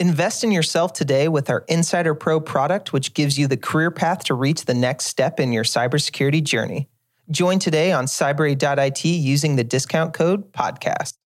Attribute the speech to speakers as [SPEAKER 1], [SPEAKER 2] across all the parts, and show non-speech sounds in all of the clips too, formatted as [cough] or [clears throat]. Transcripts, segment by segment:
[SPEAKER 1] Invest in yourself today with our Insider Pro product, which gives you the career path to reach the next step in your cybersecurity journey. Join today on cybrary.it using the discount code podcast.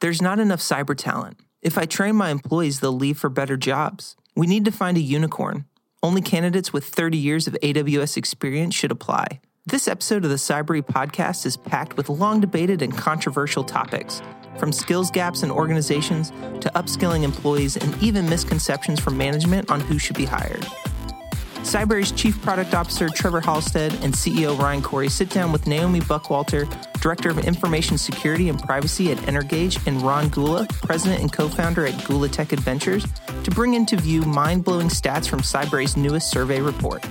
[SPEAKER 1] There's not enough cyber talent. If I train my employees, they'll leave for better jobs. We need to find a unicorn. Only candidates with 30 years of AWS experience should apply. This episode of the Cybrary podcast is packed with long debated and controversial topics, from skills gaps in organizations to upskilling employees and even misconceptions from management on who should be hired. Cybrary's Chief Product Officer Trevor Halstead and CEO Ryan Corey sit down with Naomi Buckwalter, Director of Information Security and Privacy at Energage, and Ron Gula, President and co-founder at Gula Tech Adventures, to bring into view mind-blowing stats from Cybrary's newest survey report.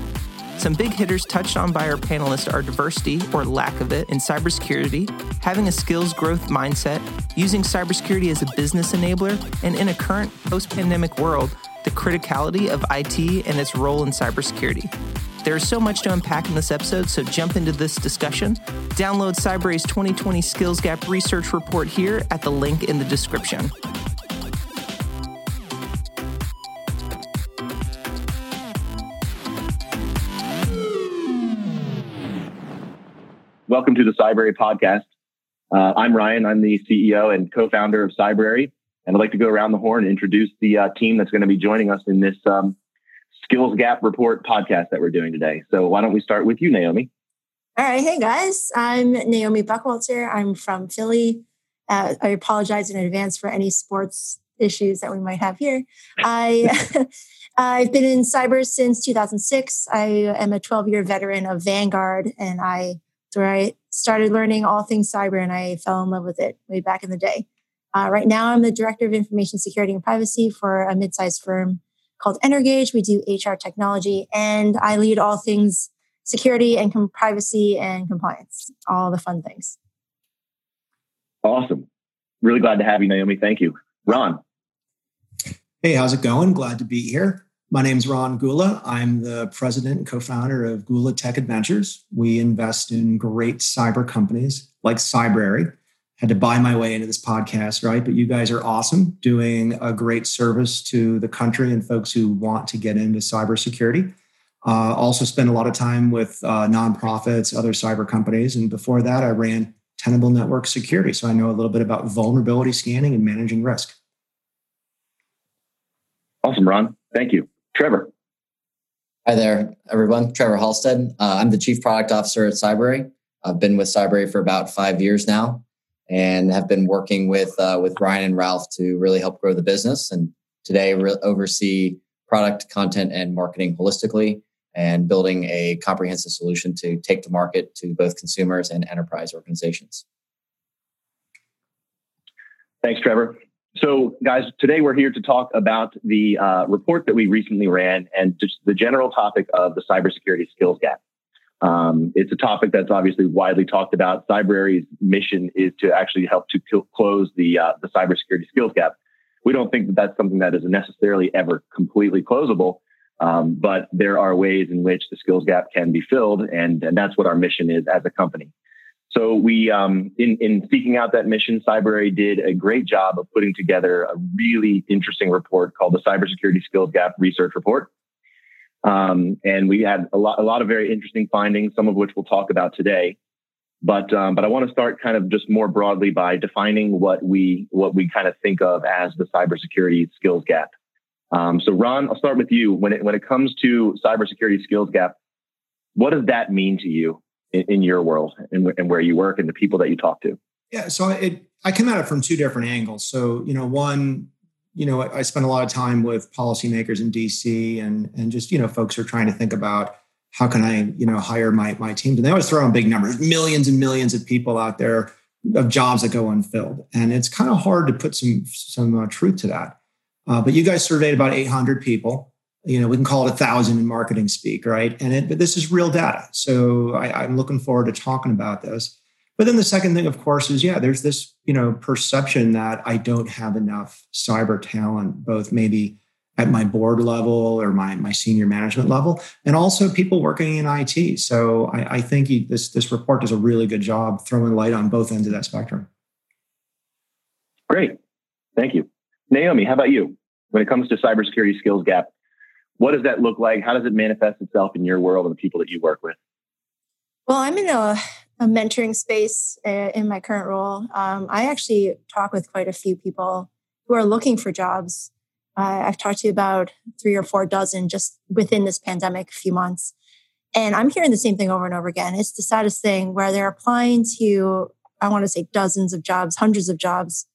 [SPEAKER 1] Some big hitters touched on by our panelists are diversity, or lack of it, in cybersecurity, having a skills growth mindset, using cybersecurity as a business enabler, and in a current post pandemic world, the criticality of IT and its role in cybersecurity. There is so much to unpack in this episode, so jump into this discussion. Download Cybrary's 2020 Skills Gap Research Report here at the link in the description.
[SPEAKER 2] Welcome to the Cybrary podcast. Uh, I'm Ryan. I'm the CEO and co-founder of Cybrary, and I'd like to go around the horn and introduce the uh, team that's going to be joining us in this um, Skills Gap Report podcast that we're doing today. So why don't we start with you, Naomi?
[SPEAKER 3] All right. Hey, guys. I'm Naomi Buckwalter. I'm from Philly. Uh, I apologize in advance for any sports issues that we might have here. I [laughs] I've been in cyber since 2006. I am a 12 year veteran of Vanguard, and I where I started learning all things cyber and I fell in love with it way back in the day. Uh, right now, I'm the director of information security and privacy for a mid-sized firm called Energage. We do HR technology, and I lead all things security and com- privacy and compliance, all the fun things.
[SPEAKER 2] Awesome. Really glad to have you, Naomi. Thank you. Ron.
[SPEAKER 4] Hey, how's it going? Glad to be here. My name is Ron Gula. I'm the president and co founder of Gula Tech Adventures. We invest in great cyber companies like Cybrary. Had to buy my way into this podcast, right? But you guys are awesome, doing a great service to the country and folks who want to get into cybersecurity. Uh, also, spend a lot of time with uh, nonprofits, other cyber companies. And before that, I ran Tenable Network Security. So I know a little bit about vulnerability scanning and managing risk.
[SPEAKER 2] Awesome, Ron. Thank you. Trevor.
[SPEAKER 5] Hi there, everyone. Trevor Halstead. Uh, I'm the Chief Product Officer at Cybrary. I've been with Cybrary for about five years now and have been working with, uh, with Ryan and Ralph to really help grow the business. And today, re- oversee product, content, and marketing holistically and building a comprehensive solution to take to market to both consumers and enterprise organizations.
[SPEAKER 2] Thanks, Trevor. So, guys, today we're here to talk about the uh, report that we recently ran and just the general topic of the cybersecurity skills gap. Um, it's a topic that's obviously widely talked about. Cybrary's mission is to actually help to close the uh, the cybersecurity skills gap. We don't think that that's something that is necessarily ever completely closable, um, but there are ways in which the skills gap can be filled, and, and that's what our mission is as a company. So we, um, in, in seeking out that mission, Cybrary did a great job of putting together a really interesting report called the Cybersecurity Skills Gap Research Report. Um, and we had a lot, a lot of very interesting findings, some of which we'll talk about today. But, um, but I want to start kind of just more broadly by defining what we, what we kind of think of as the cybersecurity skills gap. Um, so Ron, I'll start with you. When it, when it comes to cybersecurity skills gap, what does that mean to you? In, in your world and, and where you work and the people that you talk to?
[SPEAKER 4] Yeah, so it, I come at it from two different angles. So, you know, one, you know, I, I spend a lot of time with policymakers in DC and and just, you know, folks are trying to think about how can I, you know, hire my my teams. And they always throw out big numbers, millions and millions of people out there of jobs that go unfilled. And it's kind of hard to put some some uh, truth to that. Uh, but you guys surveyed about 800 people you know we can call it a thousand in marketing speak right? And it but this is real data. So I, i'm looking forward to talking about this. But then the second thing of course is yeah there's this you know perception that i don't have enough cyber talent both maybe at my board level or my, my senior management level and also people working in it so i, I think this this report does a really good job throwing light on both ends of that spectrum.
[SPEAKER 2] Great. Thank you. Naomi how about you? When it comes to cybersecurity skills gap, what does that look like? How does it manifest itself in your world and the people that you work with?
[SPEAKER 3] Well, I'm in a, a mentoring space uh, in my current role. Um, I actually talk with quite a few people who are looking for jobs. Uh, I've talked to about three or four dozen just within this pandemic a few months. And I'm hearing the same thing over and over again. It's the saddest thing where they're applying to, I want to say dozens of jobs, hundreds of jobs,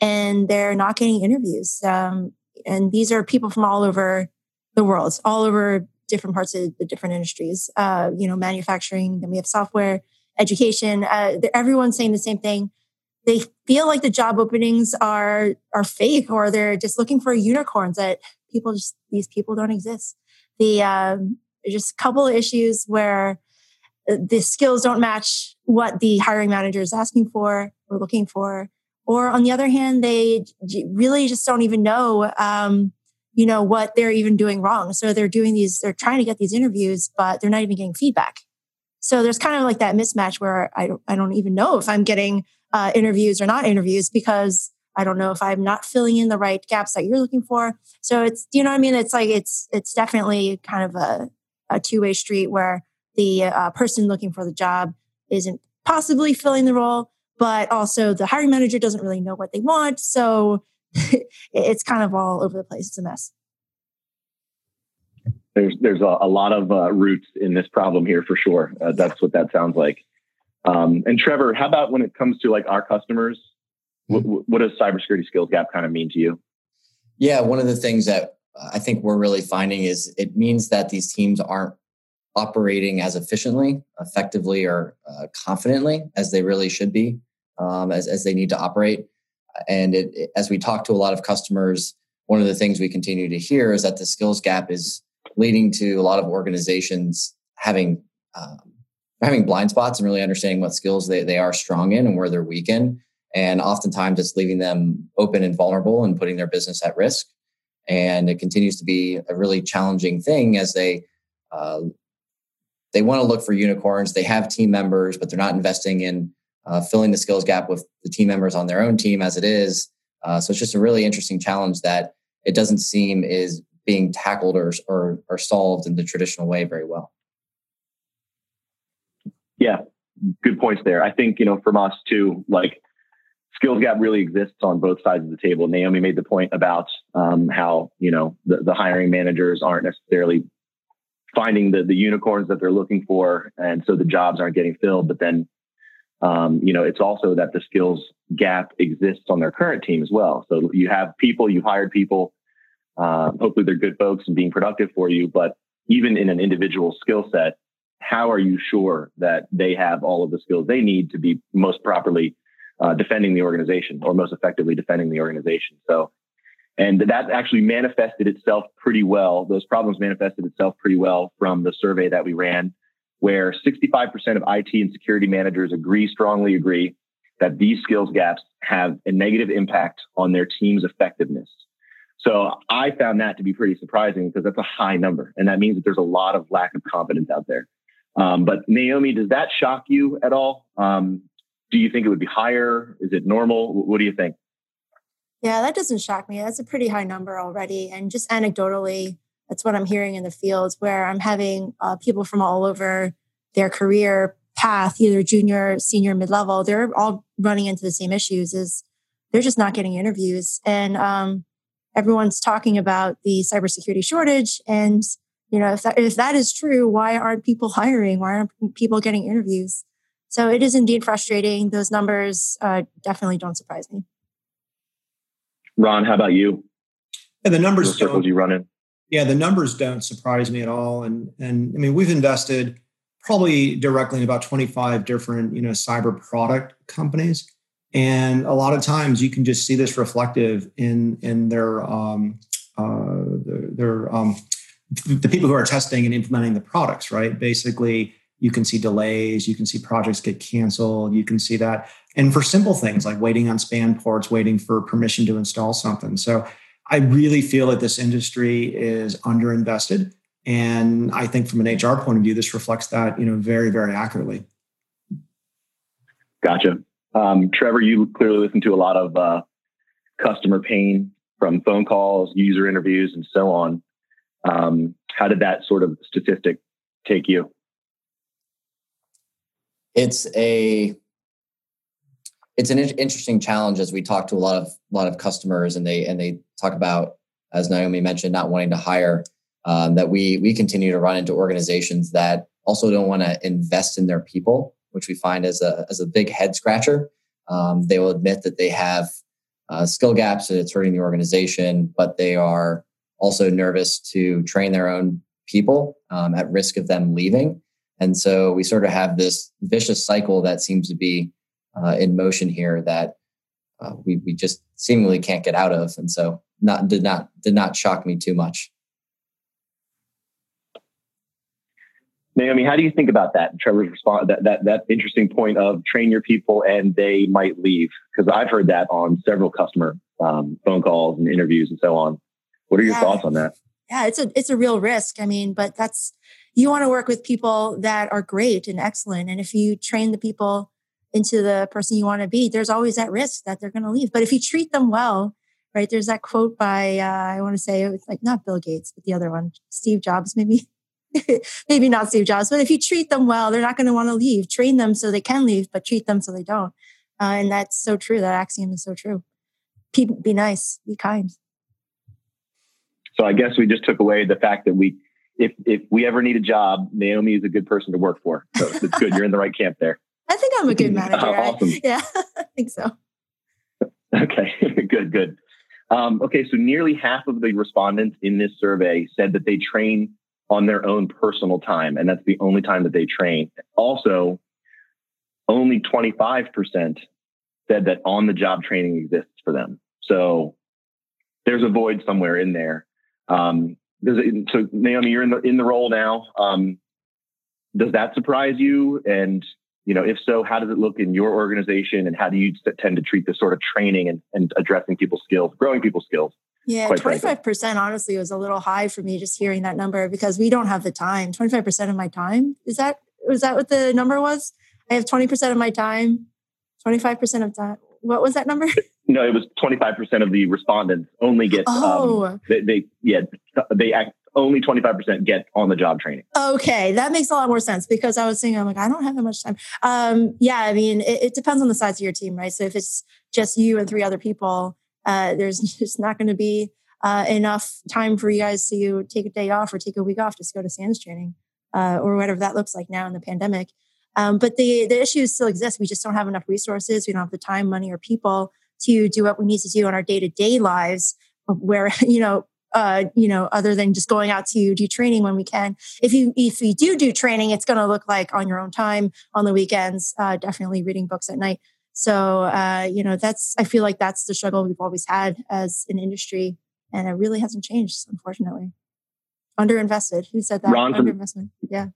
[SPEAKER 3] and they're not getting interviews. Um, and these are people from all over the world, all over different parts of the different industries. Uh, you know, manufacturing. Then we have software, education. Uh, everyone's saying the same thing. They feel like the job openings are are fake, or they're just looking for unicorns. That people just these people don't exist. The um, just a couple of issues where uh, the skills don't match what the hiring manager is asking for or looking for or on the other hand, they really just don't even know, um, you know, what they're even doing wrong. So they're doing these, they're trying to get these interviews, but they're not even getting feedback. So there's kind of like that mismatch where I don't, I don't even know if I'm getting uh, interviews or not interviews because I don't know if I'm not filling in the right gaps that you're looking for. So it's, you know what I mean? It's like, it's, it's definitely kind of a, a two way street where the uh, person looking for the job isn't possibly filling the role but also the hiring manager doesn't really know what they want. So [laughs] it's kind of all over the place. It's a mess.
[SPEAKER 2] There's there's a, a lot of uh, roots in this problem here for sure. Uh, that's what that sounds like. Um, and Trevor, how about when it comes to like our customers? Mm-hmm. What, what does cybersecurity skills gap kind of mean to you?
[SPEAKER 5] Yeah, one of the things that I think we're really finding is it means that these teams aren't operating as efficiently, effectively, or uh, confidently as they really should be, um, as, as they need to operate. And it, as we talk to a lot of customers, one of the things we continue to hear is that the skills gap is leading to a lot of organizations having um, having blind spots and really understanding what skills they, they are strong in and where they're weak in. And oftentimes it's leaving them open and vulnerable and putting their business at risk. And it continues to be a really challenging thing as they uh, they want to look for unicorns. They have team members, but they're not investing in uh, filling the skills gap with the team members on their own team as it is. Uh, so it's just a really interesting challenge that it doesn't seem is being tackled or, or, or solved in the traditional way very well.
[SPEAKER 2] Yeah, good points there. I think, you know, from us too, like skills gap really exists on both sides of the table. Naomi made the point about um, how, you know, the, the hiring managers aren't necessarily finding the the unicorns that they're looking for, and so the jobs aren't getting filled. But then, um, you know, it's also that the skills gap exists on their current team as well. So you have people, you hired people. Uh, hopefully, they're good folks and being productive for you. But even in an individual skill set, how are you sure that they have all of the skills they need to be most properly uh, defending the organization or most effectively defending the organization? So and that actually manifested itself pretty well. Those problems manifested itself pretty well from the survey that we ran, where 65% of IT and security managers agree, strongly agree, that these skills gaps have a negative impact on their team's effectiveness. So I found that to be pretty surprising because that's a high number. And that means that there's a lot of lack of confidence out there. Um, but Naomi, does that shock you at all? Um, do you think it would be higher? Is it normal? What do you think?
[SPEAKER 3] Yeah, that doesn't shock me. That's a pretty high number already. And just anecdotally, that's what I'm hearing in the fields where I'm having uh, people from all over their career path, either junior, senior, mid level, they're all running into the same issues is they're just not getting interviews. And um, everyone's talking about the cybersecurity shortage. And, you know, if that, if that is true, why aren't people [laughs] hiring? Why aren't people getting interviews? So it is indeed frustrating. Those numbers uh, definitely don't surprise me.
[SPEAKER 2] Ron, how about you?
[SPEAKER 4] Yeah, the numbers
[SPEAKER 2] the circles you run in.
[SPEAKER 4] Yeah, the numbers don't surprise me at all. And and I mean, we've invested probably directly in about 25 different, you know, cyber product companies. And a lot of times you can just see this reflective in in their um uh their, their um the people who are testing and implementing the products, right? Basically, you can see delays, you can see projects get canceled, you can see that and for simple things like waiting on span ports, waiting for permission to install something. So I really feel that this industry is underinvested. And I think from an HR point of view, this reflects that, you know, very, very accurately.
[SPEAKER 2] Gotcha. Um, Trevor, you clearly listen to a lot of uh, customer pain from phone calls, user interviews, and so on. Um, how did that sort of statistic take you?
[SPEAKER 5] It's a it's an interesting challenge as we talk to a lot of a lot of customers and they and they talk about as Naomi mentioned not wanting to hire um, that we we continue to run into organizations that also don't want to invest in their people which we find as a as a big head scratcher. Um, they will admit that they have uh, skill gaps and it's hurting the organization but they are also nervous to train their own people um, at risk of them leaving. And so we sort of have this vicious cycle that seems to be uh, in motion here that uh, we we just seemingly can't get out of, and so not did not did not shock me too much.
[SPEAKER 2] Naomi, how do you think about that? Trevor's response that that that interesting point of train your people and they might leave because I've heard that on several customer um, phone calls and interviews and so on. What are your yeah. thoughts on that?
[SPEAKER 3] Yeah, it's a it's a real risk. I mean, but that's you want to work with people that are great and excellent, and if you train the people into the person you want to be, there's always that risk that they're going to leave. But if you treat them well, right? There's that quote by uh, I want to say it was like not Bill Gates, but the other one, Steve Jobs, maybe. [laughs] maybe not Steve Jobs, but if you treat them well, they're not going to want to leave. Train them so they can leave, but treat them so they don't. Uh, and that's so true. That axiom is so true. Be, be nice, be kind.
[SPEAKER 2] So I guess we just took away the fact that we, if if we ever need a job, Naomi is a good person to work for. So it's good. You're in the right camp there.
[SPEAKER 3] I think I'm a good [laughs] manager. awesome. I, yeah, [laughs] I think so.
[SPEAKER 2] Okay, [laughs] good, good. Um, okay, so nearly half of the respondents in this survey said that they train on their own personal time, and that's the only time that they train. Also, only 25% said that on the job training exists for them. So there's a void somewhere in there. Um, it, so Naomi, you're in the in the role now. Um, does that surprise you? And you know, if so, how does it look in your organization and how do you tend to treat this sort of training and, and addressing people's skills, growing people's skills?
[SPEAKER 3] Yeah, 25% honestly was a little high for me just hearing that number because we don't have the time. 25% of my time. Is that was that what the number was? I have 20% of my time, 25% of time. What was that number? [laughs]
[SPEAKER 2] No, it was 25% of the respondents only get um, oh. Um, they, they yeah, they act only 25% get on the job training.
[SPEAKER 3] Okay, that makes a lot more sense because I was saying, I'm like, I don't have that much time. Um, yeah, I mean, it, it, depends on the size of your team, right? So if it's just you and three other people, uh, there's [laughs] just not going to be uh, enough time for you guys to take a day off or take a week off to go to SANS training uh, or whatever that looks like now in the pandemic. Um, but the the issues still exist. We just don't have enough resources. We don't have the time, money, or people to do what we need to do in our day to day lives. Where [laughs] you know uh, you know, other than just going out to do training when we can. If you if you do do training, it's going to look like on your own time on the weekends. Uh, definitely reading books at night. So uh, you know, that's I feel like that's the struggle we've always had as an industry, and it really hasn't changed, unfortunately. Underinvested. Who said that? Ron, Underinvestment. Yeah.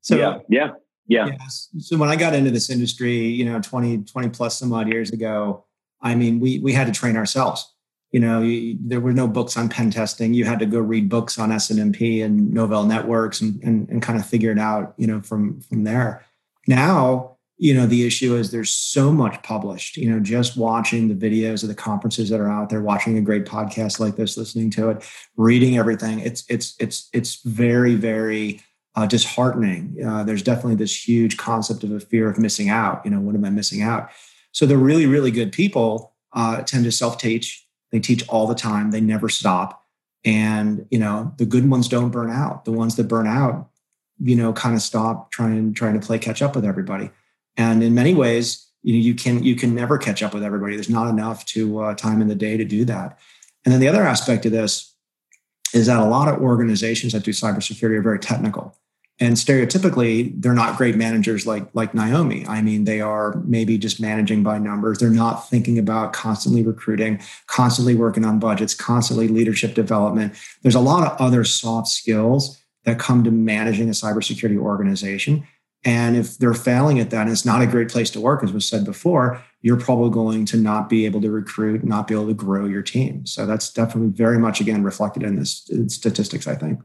[SPEAKER 2] So yeah, yeah, yeah. Yes.
[SPEAKER 4] So when I got into this industry, you know, 20, 20 plus some odd years ago, I mean, we we had to train ourselves you know you, there were no books on pen testing. You had to go read books on snmp and novell networks and, and, and kind of figure it out you know from from there. Now you know the issue is there's so much published you know just watching the videos of the conferences that are out there watching a great podcast like this listening to it reading everything. It's it's it's it's very very uh, disheartening. Uh, there's definitely this huge concept of a fear of missing out. You know what am i missing out? So the really really good people uh, tend to self-teach they teach all the time. They never stop. And, you know, the good ones don't burn out. The ones that burn out, you know, kind of stop trying trying to play catch up with everybody. And in many ways, you know, you can you can never catch up with everybody. There's not enough to uh, time in the day to do that. And then the other aspect of this is that a lot of organizations that do cybersecurity are very technical and stereotypically they're not great managers like like naomi. I mean they are maybe just managing by numbers. They're not thinking about constantly recruiting constantly working on budgets constantly leadership development. There's a lot of other soft skills that come to managing a cybersecurity organization. And if they're failing at that and it's not a great place to work as was said before you're probably going to not be able to recruit not be able to grow your team. So that's definitely very much again reflected in this statistics i think.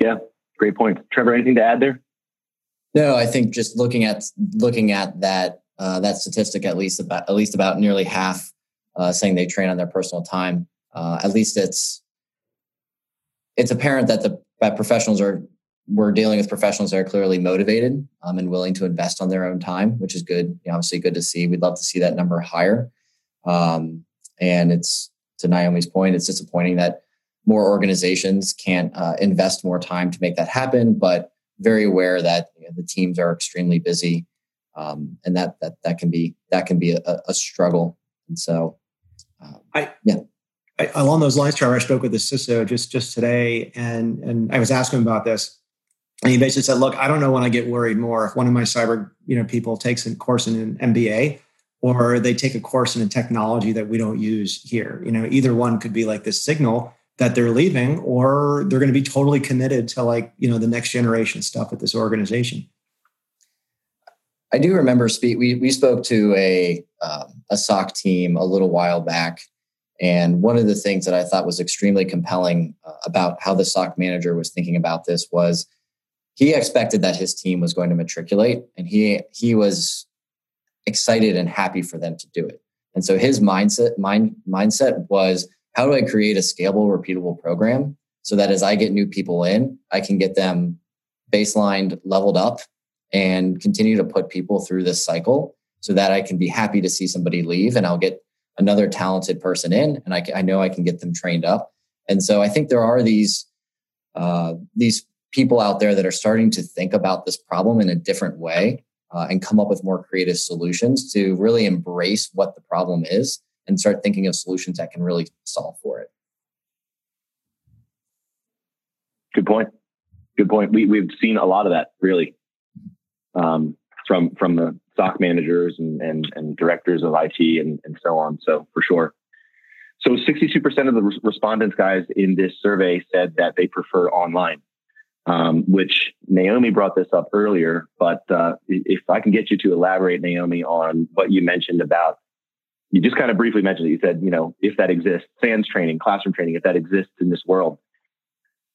[SPEAKER 2] Yeah great point. Trevor, anything to add there?
[SPEAKER 5] No, I think just looking at looking at that uh, that statistic, at least about at least about nearly half uh, saying they train on their personal time. Uh, at least it's it's apparent that the that professionals are we're dealing with professionals that are clearly motivated um, and willing to invest on their own time, which is good. You know, obviously, good to see. We'd love to see that number higher. Um, and it's to Naomi's point, it's disappointing that more organizations can't uh, invest more time to make that happen. But very aware that you know, the teams are extremely busy, um, and that that that can be that can be a, a struggle. And so,
[SPEAKER 4] um, I yeah. I, along those lines, Trevor, I spoke with the CISO just just today, and and I was asking him about this and he basically said, look, I don't know when I get worried more if one of my cyber, you know, people takes a course in an MBA or they take a course in a technology that we don't use here. You know, either one could be like this signal that they're leaving or they're going to be totally committed to like, you know, the next generation stuff at this organization.
[SPEAKER 5] I do remember. We we spoke to a um, a SOC team a little while back, and one of the things that I thought was extremely compelling uh, about how the SOC manager was thinking about this was he expected that his team was going to matriculate and he he was excited and happy for them to do it and so his mindset mind, mindset was how do i create a scalable repeatable program so that as i get new people in i can get them baselined leveled up and continue to put people through this cycle so that i can be happy to see somebody leave and i'll get another talented person in and i, I know i can get them trained up. And so i think there are these uh, these people out there that are starting to think about this problem in a different way uh, and come up with more creative solutions to really embrace what the problem is and start thinking of solutions that can really solve for it.
[SPEAKER 2] Good point. Good point. We we've seen a lot of that really um, from from the SOC managers and and, and directors of IT and, and so on. So for sure. So 62% of the respondents, guys, in this survey said that they prefer online um, which Naomi brought this up earlier. But uh, if I can get you to elaborate, Naomi, on what you mentioned about, you just kind of briefly mentioned it. You said, you know, if that exists, SANS training, classroom training, if that exists in this world,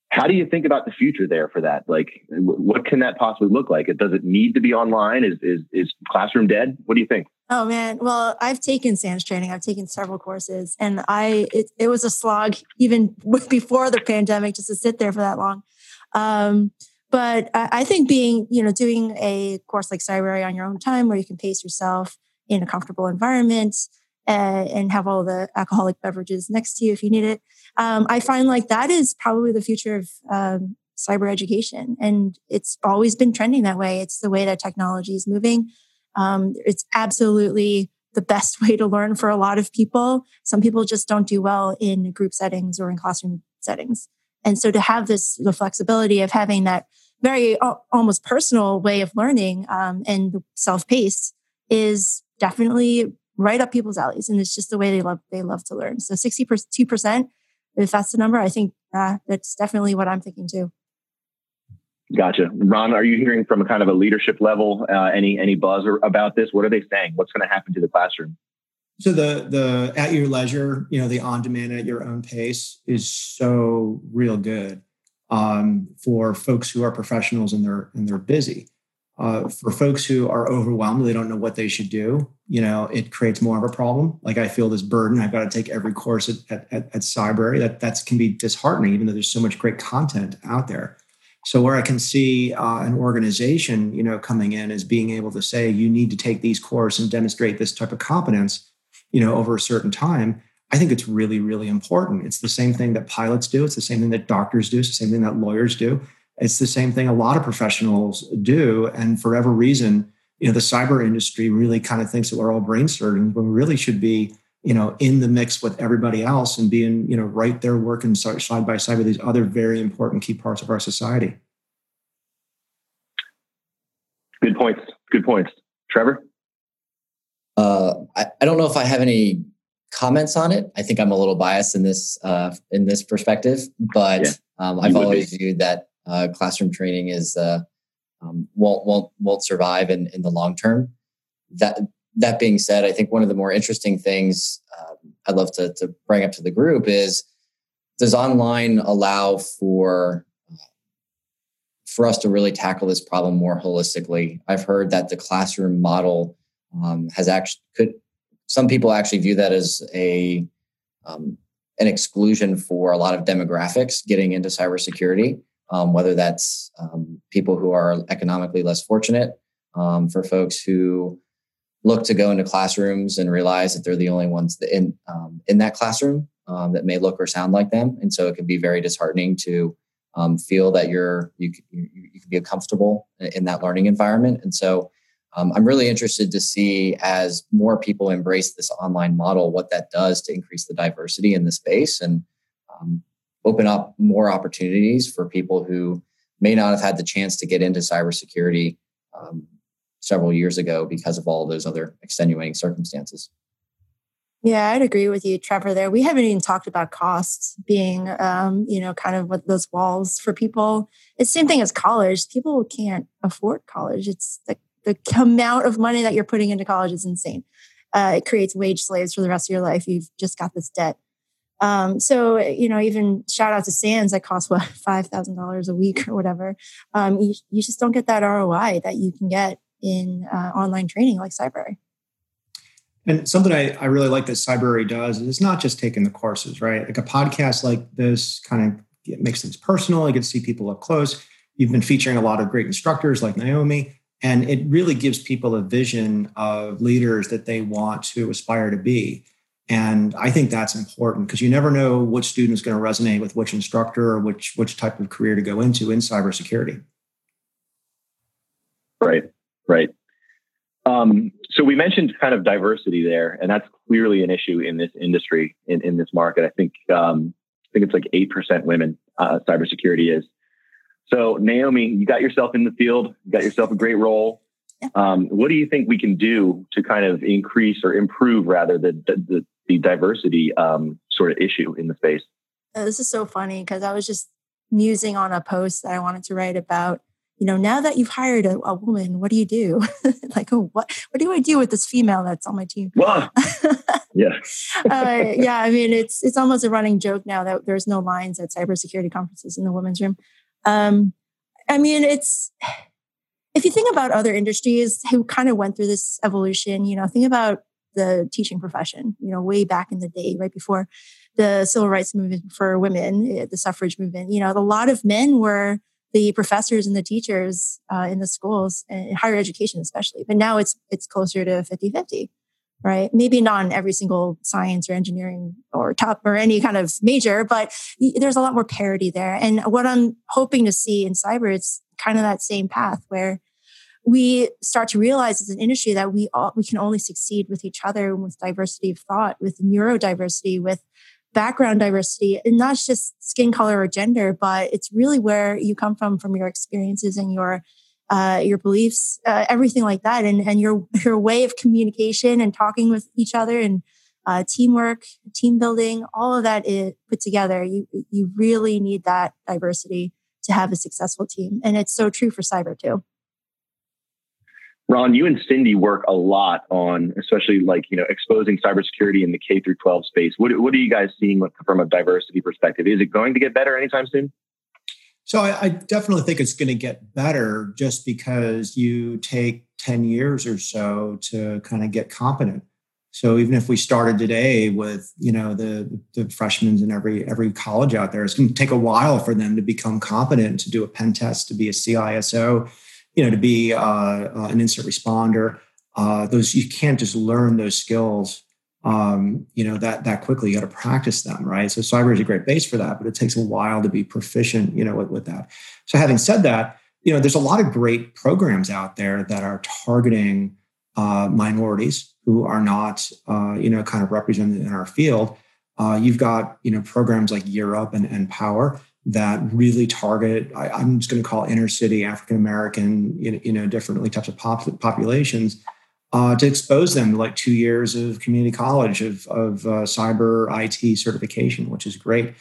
[SPEAKER 2] how do you think about the future there for that? Like, what can that possibly look like? Does it need to be online? Is is is classroom dead? What do you think?
[SPEAKER 3] Oh man, well, I've taken SANS training. I've taken several courses, and I it, it was a slog even [laughs] before the pandemic just to sit there for that long. Um, but I, I, think being, you know, doing a course like Cybrary on your own time where you can pace yourself in a comfortable environment uh, and have all the alcoholic beverages next to you if you need it. Um, I find like that is probably the future of um, cyber education. And it's always been trending that way. It's the way that technology is moving. Um, it's absolutely the best [laughs] way to learn for a lot of people. Some people just don't do well in group settings or in classroom settings. And so to have this, the flexibility of having that very almost personal way of learning um, and self-paced is definitely right up people's alleys. And it's just the way they love, they love to learn. So 62%, if that's the number, I think uh, that's definitely what I'm thinking too.
[SPEAKER 2] Gotcha. Ron, are you hearing from a kind of a leadership level, uh, any, any buzz about this? What are they saying? What's going to happen to the classroom?
[SPEAKER 4] So the the at your leisure, you know, the on demand at your own pace is so real good um, for folks who are professionals and they're and they're busy. Uh, for folks who are overwhelmed, they don't know what they should do. You know, it creates more of a problem. Like I feel this burden. I've got to take every course at at, at, at Cybrary. That that can be disheartening, even though there's so much great content out there. So where I can see uh, an organization, you know, coming in is being able to say, you need to take these courses and demonstrate this type of competence you know, over a certain time, I think it's really, really important. It's the same thing that pilots do. It's the same thing that doctors do. It's the same thing that lawyers do. It's the same thing a lot of professionals do. And for every reason, you know, the cyber industry really kind of thinks that we're all brain surgeons, but we really should be, you know, in the mix with everybody else and being, you know, right there working side by side with these other very important key parts of our society.
[SPEAKER 2] Good points. Good points. Trevor?
[SPEAKER 5] Uh, I, I don't know if I have any comments on it. I think I'm a little biased in this uh, in this perspective, but yeah, um, I've always be. viewed that uh, classroom training is uh, um, won't won't won't survive in, in the long term. That that being said, I think one of the more interesting things um, I'd love to, to bring up to the group is does online allow for for us to really tackle this problem more holistically? I've heard that the classroom model um, has actually could some people actually view that as a um, an exclusion for a lot of demographics getting into cybersecurity, um, whether that's um, people who are economically less fortunate, um, for folks who look to go into classrooms and realize that they're the only ones in um, in that classroom um, that may look or sound like them, and so it can be very disheartening to feel that you're you you, you can be comfortable in that learning environment, and so um, I'm really interested to see as more people embrace this online model, what that does to increase the diversity in the space. And um, open up more opportunities for people who may not have had the chance to get into cybersecurity um, several years ago because of all those other extenuating circumstances.
[SPEAKER 3] Yeah, I'd agree with you, Trevor. There, we haven't even talked about costs being, um, you know, kind of what those walls for people. It's the same thing as college. People can't afford college. It's like the amount of money that you're putting into college is insane. Uh, it creates wage slaves for the rest of your life. You've just got this debt. Um, so you know, even shout out to SANS that costs what [laughs] five thousand dollars a week or whatever. Um, you, you just don't get that ROI that you can get in uh, online training like Cybrary.
[SPEAKER 4] And something I, I really like that Cybrary does is it's not just taking the courses, right? Like a podcast like this kind of it makes things personal. You get to see people up close. You've been featuring a lot of great instructors like Naomi. And it really gives people a vision of leaders that they want to aspire to be. And I think that's important because you never know which student is going to resonate with which instructor or which which type of career to go into in cybersecurity.
[SPEAKER 2] Right, right. Um, so we mentioned kind of diversity there, and that's clearly an issue in this industry, in, in this market. I think um, I think it's like eight percent women. Uh, cybersecurity is. So, Naomi, you got yourself in the field, you got yourself a great role. Um, what do you think we can do to kind of increase or improve, rather, the the, the diversity um, sort of issue in the space?
[SPEAKER 3] Uh, this is so funny because I was just musing on a post that I wanted to write about. You know, now that you've hired a, a woman, what do you do? [laughs] like, oh, what what do I do with this female that's on my team?
[SPEAKER 2] Well, [laughs] yeah,
[SPEAKER 3] uh, yeah. I mean, it's it's almost a running joke now that there's no lines at cybersecurity conferences in the women's room. Um, I mean, it's if you think about other industries who kind of went through this evolution, you know, think about the teaching profession, you know, way back in the day, right before the civil rights movement for women, eh, the suffrage movement, you know, a lot of men were the professors and the teachers uh, in the schools and eh, higher education especially but now it's it's closer to 50 50 right? Maybe not in every single science or engineering or top or any kind of major, but there's a lot more parity there. And what I'm hoping to see in cyber, it's kind of that same path where we start to realize as an industry that we all we can only succeed with each other with diversity of thought, with neurodiversity, with background diversity, and not just skin color or gender, but it's really where you come from from your experiences and your uh, your beliefs, uh, everything like that, and and your [laughs] your way of communication and talking with each other and uh, teamwork, team building, all of that is put together. You you really need that diversity to have a successful team, and it's so true for cyber too.
[SPEAKER 2] Ron, you and Cyndi work a lot on, especially like you know, exposing cybersecurity in the K through 12 space. What what are you guys seeing from a diversity perspective? Is it going to get better anytime soon?
[SPEAKER 4] So I, I definitely think it's going to get better just because you take 10 years or so to kind of get competent. So even if we started today with, you know, the, the freshmen in every every college out there, it's going to take a while for them to become competent to do a pen test, to be a CISO, you know, to be uh, uh, an instant responder. Uh, those you can't just learn those skills um, you know that that quickly. You got to practice them right? So cyber is a great base for that but it takes a while to be proficient you know with, with that. So having said that you know there's a lot of great programs out there that are targeting uh, minorities who are not uh, you know kind of represented in our field. Uh, you've got you know programs like up and, and power that really target I, am just going to call inner city african american you know, you know differently types of pop- populations uh, to expose them to like two years of community college of, of uh, cyber IT certification, which is great.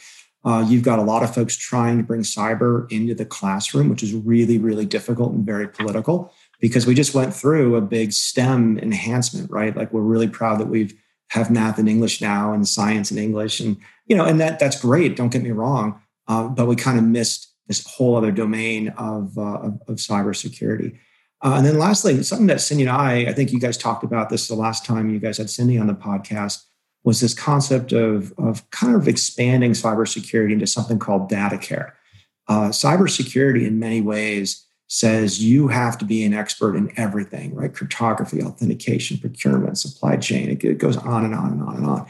[SPEAKER 4] Uh, you've got a lot of folks trying to bring cyber into the classroom, which is really, really difficult and very political because we just went through a big STEM enhancement, right? Like we're really proud that we've have math and English now and science and English, and you know, and that that's great. Don't get me wrong, uh, but we kind of missed this whole other domain of, uh, of, of cybersecurity. Uh, and then lastly, something that Cyndi and I, I think you guys talked about this the last time you guys had Cyndi on the podcast, was this concept of, of kind of expanding cybersecurity into something called data care. Uh, cybersecurity, in many ways, says you have to be an expert in everything, right? Cryptography, authentication, procurement, supply chain. It, it goes on and on and on and on.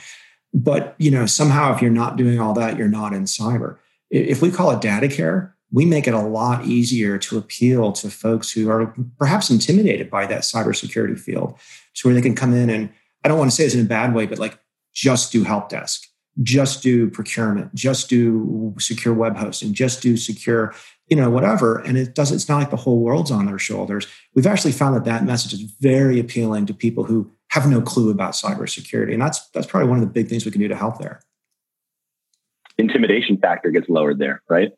[SPEAKER 4] But you know, somehow, if you're not doing all that, you're not in cyber. If we call it data care, we make it a lot easier to appeal to folks who are perhaps intimidated by that cybersecurity field to where they can come in and I don't want to say this in a bad way, but like just do help desk, just do procurement, just do secure web hosting, just do secure, you know, whatever. And it does, it's not like the whole world's on their shoulders. We've actually found that that message is very appealing to people who have no clue about cybersecurity. And that's, that's probably one of the big things we can do to help there.
[SPEAKER 2] Intimidation factor gets lowered there, right?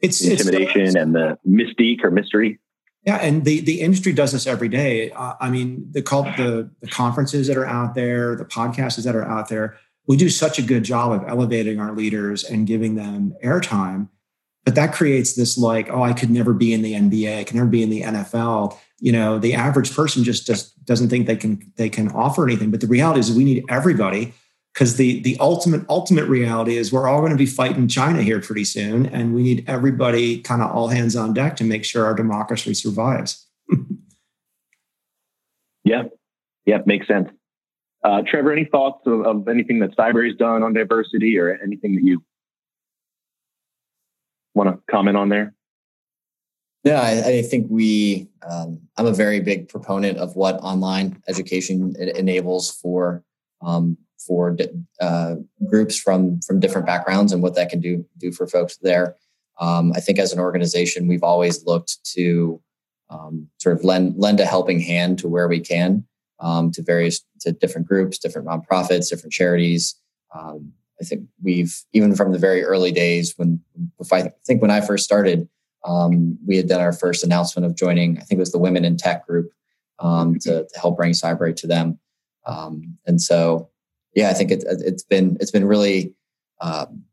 [SPEAKER 4] It's the
[SPEAKER 2] intimidation
[SPEAKER 4] it's,
[SPEAKER 2] and the mystique or mystery.
[SPEAKER 4] Yeah, and the the industry does this every day. Uh, I mean, the, the the conferences that are out there, the podcasts that are out there, we do such a good job of elevating our leaders and giving them airtime. But that creates this like, oh, I could never be in the NBA, I can never be in the NFL. You know, the average person just just doesn't think they can they can offer anything. But the reality is, we need everybody because the the ultimate ultimate reality is we're all going to be fighting China here pretty soon, and we need everybody kind of all hands on deck to make sure our democracy survives. [laughs]
[SPEAKER 2] yeah, yeah, makes sense. Uh, Trevor, any thoughts of, of anything that Cybrary's done on diversity, or anything that you want to comment on there?
[SPEAKER 5] Yeah, I, I think we. Um, I'm a very big proponent of what online education enables for um, for uh, groups from from different backgrounds and what that can do do for folks there. Um, I think as an organization, we've always looked to um, sort of lend lend a helping hand to where we can um, to various to different groups, different nonprofits, different charities. Um, I think we've even from the very early days when I think when I first started, um, we had done our first announcement of joining. I think it was the Women in Tech group um, to, to help bring Cyber to them. and so yeah, I think it, it's been it's been really um,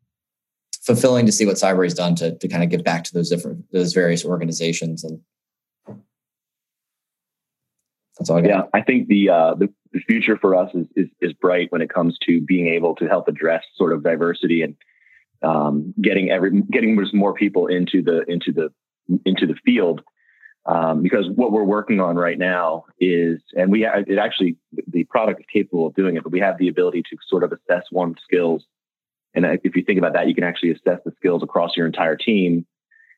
[SPEAKER 5] fulfilling to see what Cybrary has done to to kind of give back to those different those various organizations and
[SPEAKER 2] that's all I got. Yeah, I think the uh, the, the future for us is, is is bright when it comes to being able to help address sort of diversity and um, getting every getting more people into the into the into the field um, because what we're working on right now is, and we it actually the product is capable of doing it, but we have the ability to sort of assess one's skills. And if you think about that, you can actually assess the skills across your entire team,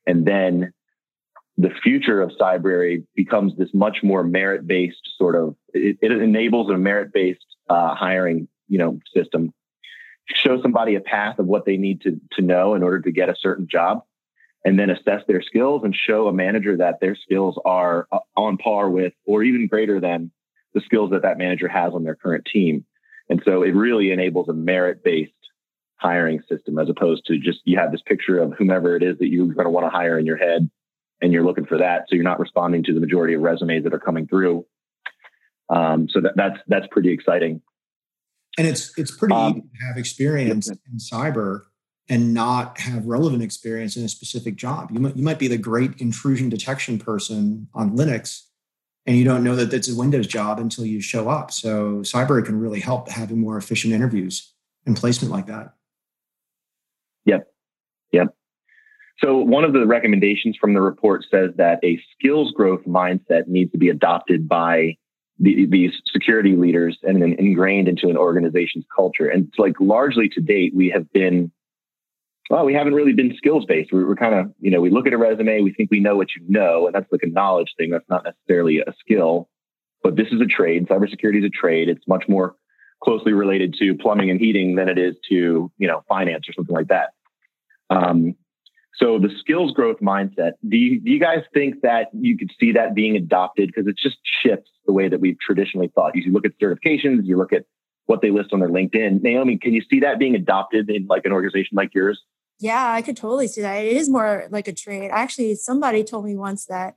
[SPEAKER 2] and then the future of Cybrary becomes this much more merit based sort of. It, it enables a merit based uh, hiring, you know, system. Show somebody a path of what they need to to know in order to get a certain job and then assess their skills and show a manager that their skills are uh, on par with or even greater than the skills that that manager has on their current team. And so it really enables a merit based hiring system as opposed to just you have this picture of whomever it is that you're going to want to hire in your head and you're looking for that. So you're not responding to the majority of resumes that are coming through. Um, so that, that's that's pretty exciting.
[SPEAKER 4] And it's it's pretty um, to have experience in cyber and not have relevant experience in a specific job. You might, you might be the great intrusion detection person on Linux, and you don't know that it's a Windows job until you show up. So Cyber can really help having more efficient interviews and placement like that.
[SPEAKER 2] Yep. Yep. So one of the recommendations from the report says that a skills growth mindset needs to be adopted by the, these security leaders and then ingrained into an organization's culture. And it's like largely to date, we have been well, we haven't really been skills based. We're, we're kind of, you know, we look at a resume, we think we know what you know, and that's like a knowledge thing. That's not necessarily a skill, but this is a trade. Cybersecurity is a trade. It's much more closely related to plumbing and heating than it is to, you know, finance or something like that. Um, so the skills growth mindset, do you, do you guys think that you could see that being adopted? Because it just shifts the way that we've traditionally thought. You look at certifications, you look at what they list on their LinkedIn. Naomi, can you see that being adopted in like an organization like yours?
[SPEAKER 3] Yeah, I could totally see that. It is more like a trade. Actually, somebody told me once that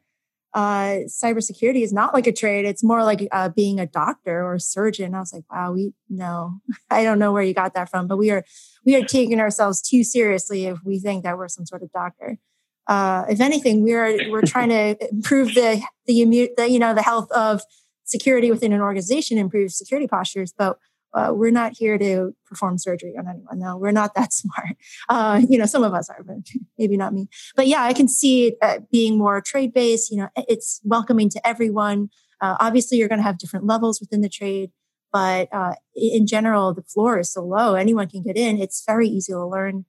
[SPEAKER 3] uh, cybersecurity is not like a trade. It's more like uh, being a doctor or a surgeon. I was like, wow, we no, [laughs] I don't know where you got that from, but we are we are taking ourselves too seriously if we think that we're some sort of doctor. Uh, if anything, we're we're trying to improve the, the the you know the health of security within an organization, improve security postures, but uh, we're not here to perform surgery on anyone. No, we're not that [laughs] smart. Uh, you know, some of us are, but [laughs] maybe not me. But yeah, I can see it uh, being more trade based. You know, it's welcoming to everyone. Uh, obviously, you're going to have different levels within the trade, but uh, in general, the floor is so low. Anyone can get in. It's very easy to learn.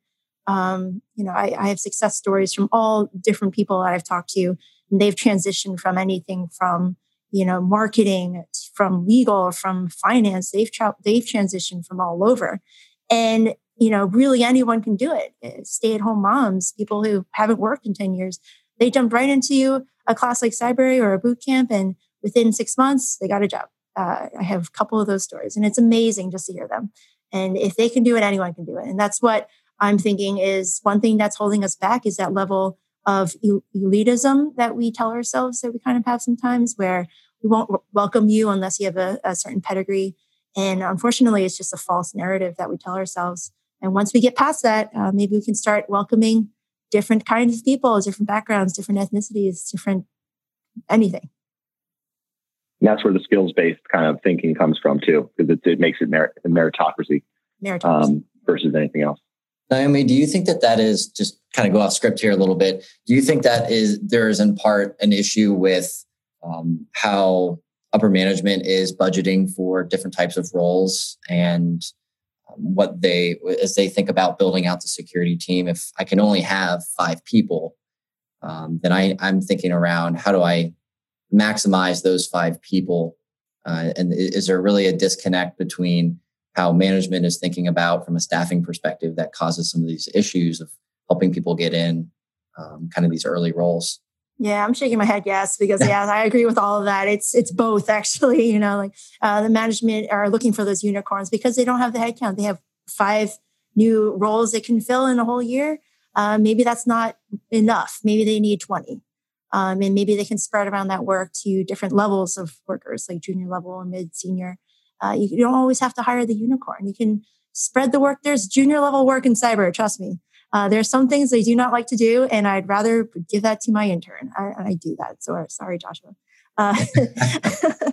[SPEAKER 3] Um, you know, I, I have success stories from all different people that I've talked to, and they've transitioned from anything from you know, marketing, from legal, from finance. They've tra- they've transitioned from all over, and you know, really anyone can do it. Eh, Stay at home moms, people who haven't worked in ten years, they jump right into a class like Cybrary or a boot camp, and within six months they got a job. Uh, I have a couple of those stories, and it's amazing just to hear them. And if they can do it, anyone can do it. And that's what I'm thinking is one thing that's holding us back is that level of elitism that we tell ourselves that we kind of have sometimes where we won't welcome you unless you have a, a certain pedigree. And unfortunately, it's just a false narrative that we tell ourselves. And once we get past that, uh, maybe we can start welcoming different kinds of people, different backgrounds, different ethnicities, different anything.
[SPEAKER 2] And that's where the skills based kind of thinking comes from too, because it, it makes it merit, meritocracy, meritocracy. Um, versus anything else.
[SPEAKER 5] Naomi, do you think that that is just kind of go off script here a little bit? Do you think that is there is in part an issue with um, how upper management is budgeting for different types of roles and um, what they as they think about building out the security team? If I can only have five people, um, then I, I'm thinking around how do I maximize those five people? Uh, and is there really a disconnect between how management is thinking about from a staffing perspective that causes some of these issues of helping people get in um, kind of these early roles
[SPEAKER 3] yeah, I'm shaking my head yes because [laughs] yeah, I agree with all of that. It's it's both [laughs] actually. You know, like uh, the management are looking for those unicorns because they don't have the headcount. They have five new roles they can fill in a whole year. Uh, maybe that's not enough. Maybe they need 20. Um, and maybe they can spread around that work to different levels of workers, like junior level and mid senior. Uh, you, you don't always have to hire the unicorn. You can spread the work. There's junior level work in cyber. Trust me. Uh, there are some things they do not like to do, and I'd rather give that to my intern. I, I do that. So sorry, Joshua. Uh, [laughs]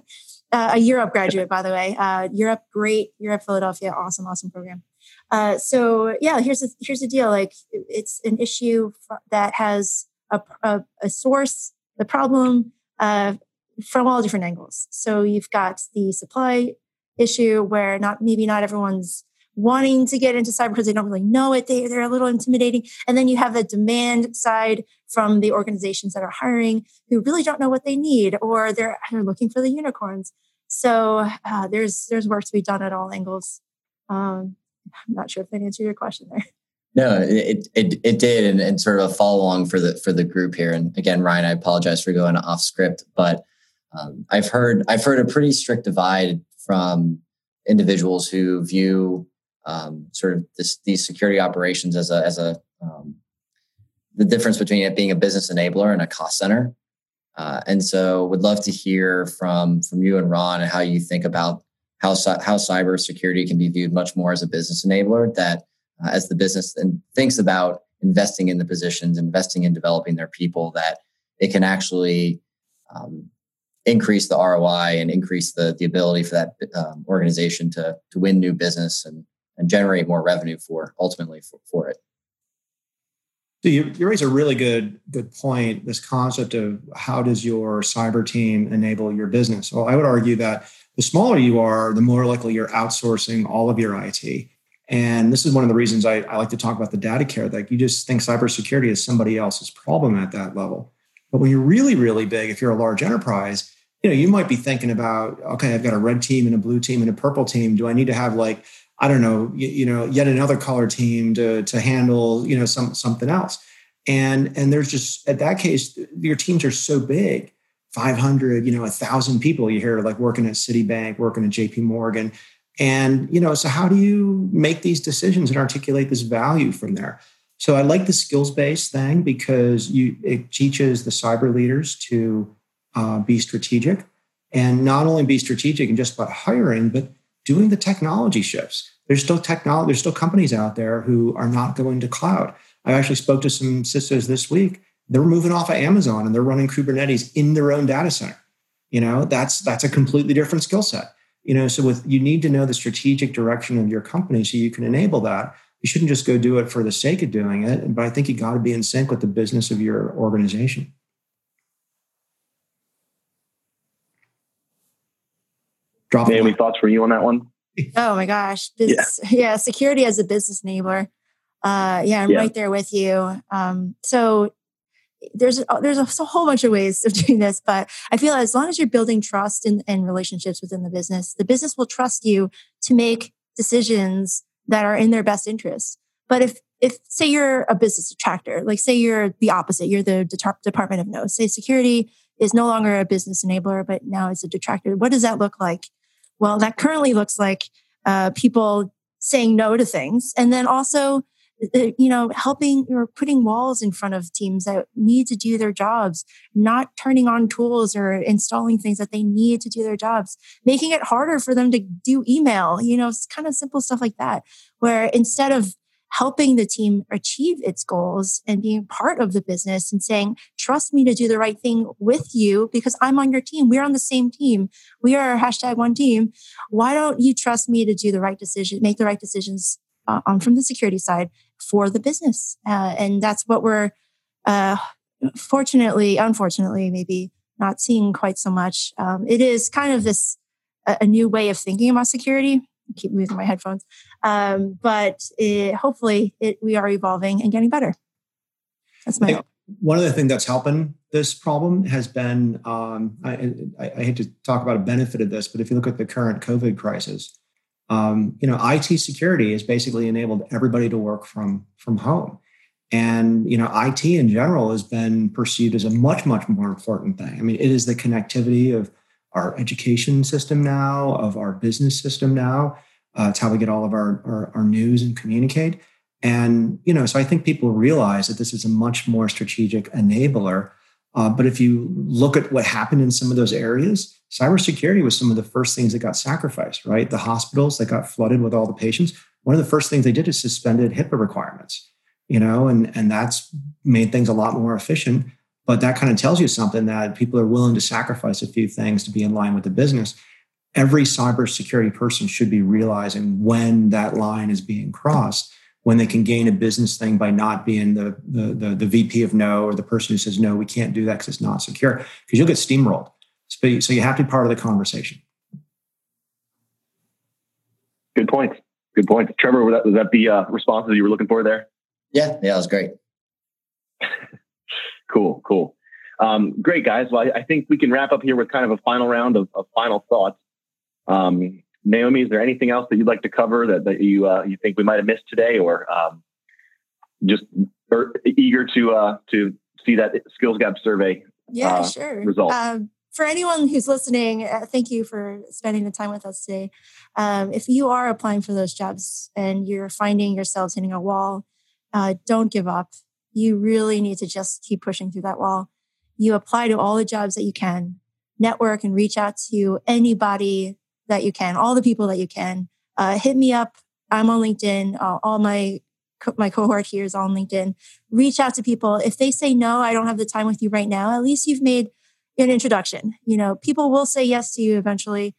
[SPEAKER 3] uh, a Year Up graduate, by the way. Uh, Year Up, great. Year Up, Philadelphia, awesome, awesome program. Uh, so yeah, here's the here's the deal. Like it's an issue that has a, a, a source, the problem uh, from all different angles. So you've got the supply issue where not maybe not everyone's wanting to get into cyber because they don't really know it. They, they're a little intimidating. And then you have the demand side from the organizations that are hiring who really don't know what they need or they're, they're looking for the unicorns. So uh, there's there's work to be done at all angles. Um, I'm not sure if that answered your question there.
[SPEAKER 5] No, it it it did, and, and sort of a follow along for the for the group here. And again, Ryan, I apologize for going off script, but um, I've heard I've heard a pretty strict divide from individuals who view um, sort of this, these security operations as a as a um, the difference between it being a business enabler and a cost center. Uh, and so, would love to hear from from you and Ron and how you think about how how cybersecurity can be viewed much more as a business enabler that uh, as the business and thinks about investing in the positions, investing in developing their people, that it can actually um, increase the ROI and increase the the ability for that um, organization to to win new business and and generate more revenue for ultimately for, for it.
[SPEAKER 4] So you, you raise a really good good point. This concept of how does your cyber team enable your business? Well, I would argue that the smaller you are, the more likely you're outsourcing all of your IT. And this is one of the reasons I, I like to talk about the data care. Like you just think cybersecurity is somebody else's problem at that level. But when you're really, really big, if you're a large enterprise, you know, you might be thinking about, okay, I've got a red team and a blue team and a purple team. Do I need to have like I don't know, you, you, know, yet another color team to to handle, you know, some something else. And and there's just at that case, your teams are so big, 500, you know, a thousand people. You hear like working at Citibank, working at J.P. Morgan, and you know, so how do you make these decisions and articulate this value from there? So I like the skills based thing because you it teaches the cyber leaders to uh, be strategic and not only be strategic and just about hiring, but doing the technology shifts. There's still technology, there's still companies out there who are not going to cloud. I actually spoke to some CISOs this week they're moving off of Amazon and they're running Kubernetes in their own data center. You know, that's that's a completely different skill set. You know, so with you need to know the strategic direction of your company so you can enable that. You shouldn't just go do it for the sake of doing it. But I think you got to be in sync with the business of your organization.
[SPEAKER 2] Drop Any thoughts for you on that one?
[SPEAKER 3] Oh my gosh. This, yeah. yeah. security as a business enabler. Uh, yeah, I'm yeah. right there with you. Um, so there's a, there's a, a, whole bunch of ways of [laughs] doing this, but I feel as long as you're building trust and, and relationships within the business, the business will trust you to make decisions that are in their best interest. But if if say you're a business detractor, like say you're the opposite, you're the Department of No, say security is no longer a business enabler, but now it's a detractor. What does that look like? Well, that currently looks like uh, people saying no to things, and then also uh, you know, helping or putting walls in front of teams that need to do their jobs, not turning on tools or installing things that they need to do their jobs, making it harder for them to do email, you know, it's kind of simple stuff like that, where instead of helping the team achieve its goals and being part of the business and saying, trust me to do the right thing with you because I'm on your team. We're on the same team. We are hashtag one team. Why don't you trust me to do the right decision, make the right decisions uh, on from the security side for the business. Uh, and that's what we're uh, fortunately, unfortunately, maybe not seeing quite so much. Um, it is kind of this a, a, new way of thinking about security. I keep moving my headphones, um, but it, hopefully, it, we are evolving and getting better. That's my hope.
[SPEAKER 4] One of the things that's helping this problem has been um, I, I, I hate to talk about a benefit of this, but if you look at the current COVID crisis, um, you know, IT security has basically enabled everybody to work from from home. And you know, IT in general has been perceived as a much, much more important thing. I mean, it is the connectivity of our education system now, of our business system now. Uh, it's how we get all of our, our, our news and communicate. And you know, so I think people realize that this is a much more strategic enabler uh, but if you look at what happened in some of those areas, cybersecurity was some of the first things that got sacrificed, right? The hospitals that got flooded with all the patients. One of the first things they did is suspended HIPAA requirements, you know, and, and that's made things a lot more efficient. But that kind of tells you something that people are willing to sacrifice a few things to be in line with the business. Every cybersecurity person should be realizing when that line is being crossed when they can gain a business thing by not being the, the, the, the VP of no or the person who says, no, we can't do that because it's not secure, because you'll get steamrolled. So, so you have to be part of the conversation.
[SPEAKER 2] Good point. Good point. Trevor, was that, was that the uh, responses you were looking for there?
[SPEAKER 5] Yeah, yeah, that was great.
[SPEAKER 2] Cool, cool. Um, great, guys. Well, I, I, think we can wrap up here with kind of a final round of, of final thoughts. Um, Naomi, is there anything else that you'd like to cover that, that you uh, you think we might have missed today, or um, just or eager to uh, to see that skills gap survey?
[SPEAKER 3] Yeah, uh, sure.
[SPEAKER 2] Result. Um,
[SPEAKER 3] for anyone who's listening, uh, thank you for spending the time with us today. Um, if you are applying for those jobs and you're finding yourselves hitting a wall, uh, don't give up. You really need to just keep pushing through that wall. You apply to all the jobs that you can, network and reach out to anybody that you can, all the people that you can. Uh, hit me up. I'm on LinkedIn. Uh, all my my cohort here is on LinkedIn. Reach out to people. If they say no, I don't have the time with you right now. At least you've made an introduction. You know, people will say yes to you eventually.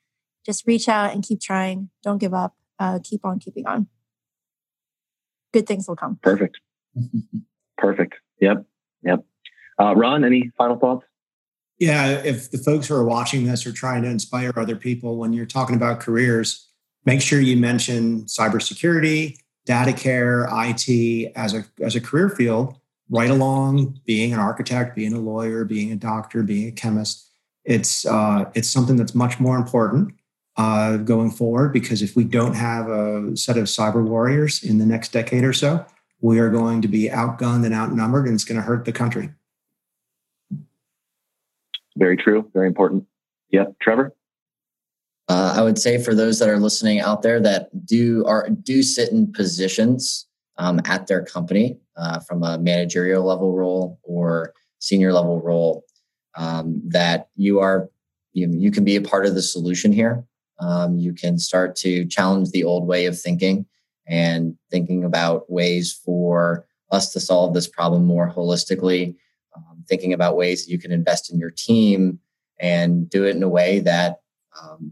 [SPEAKER 3] Just reach out and keep trying. Don't give up. Uh, keep on keeping on. Good things will come.
[SPEAKER 2] Perfect. [laughs] Perfect. Yep. Yep. Uh, Ron, any final thoughts?
[SPEAKER 4] Yeah, if the folks who are watching this are trying to inspire other people, when you're talking about careers, make sure you mention cybersecurity, data care, IT as a as a career field, right along being an architect, being a lawyer, being a doctor, being a chemist. It's uh, it's something that's much more important uh, going forward because if we don't have a set of cyber warriors in the next decade or so, we are going to be outgunned and outnumbered, and it's going to hurt the country.
[SPEAKER 2] Very true. Very important. Yeah, Trevor?
[SPEAKER 5] Uh, I would say for those that are listening out there that do are do sit in positions um, at their company uh, from a managerial level role or senior level role, um, that you are you, you can be a part of the solution here. Um, you can start to challenge the old way of thinking and thinking about ways for us to solve this problem more holistically, thinking about ways that you can invest in your team and do it in a way that um,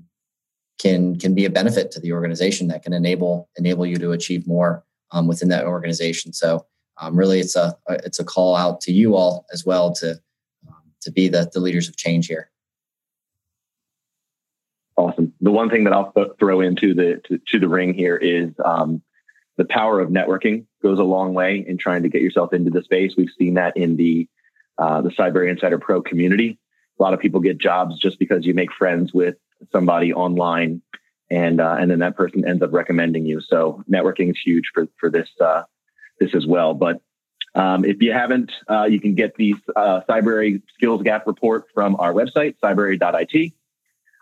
[SPEAKER 5] can can be a benefit to the organization that can enable enable you to achieve more um, within that organization. So um, really, it's a it's a call out to you all as well to um, to be the the leaders of change here.
[SPEAKER 2] Awesome. The one thing that I'll th- throw into the to, to, the ring here is um, the power of networking goes a long way in trying to get yourself into the space. We've seen that in the uh, the Cybrary Insider Pro community. A lot of people get jobs just because you make friends with somebody online, and uh, and then that person ends up recommending you. So networking is huge for for this uh, this as well. But um, if you haven't, uh, you can get the uh, Cybrary Skills Gap report from our website, cybrary.it.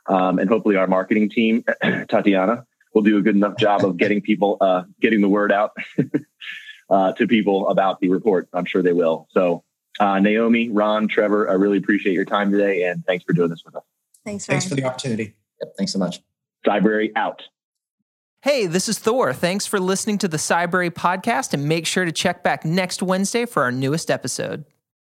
[SPEAKER 2] Um, and hopefully our marketing team, [clears throat] Tatiana, will do a good enough job of getting people, uh, getting the word out [laughs] uh, to people about the report. I'm sure they will. So uh, Naomi, Ron, Trevor, I really appreciate your time today and thanks for doing this with us.
[SPEAKER 3] Thanks,
[SPEAKER 4] Ryan. Thanks for the opportunity.
[SPEAKER 5] Yep, thanks so much.
[SPEAKER 2] Cybrary out.
[SPEAKER 1] Hey, this is Thor. Thanks for listening to the Cybrary podcast and make sure to check back next Wednesday for our newest episode.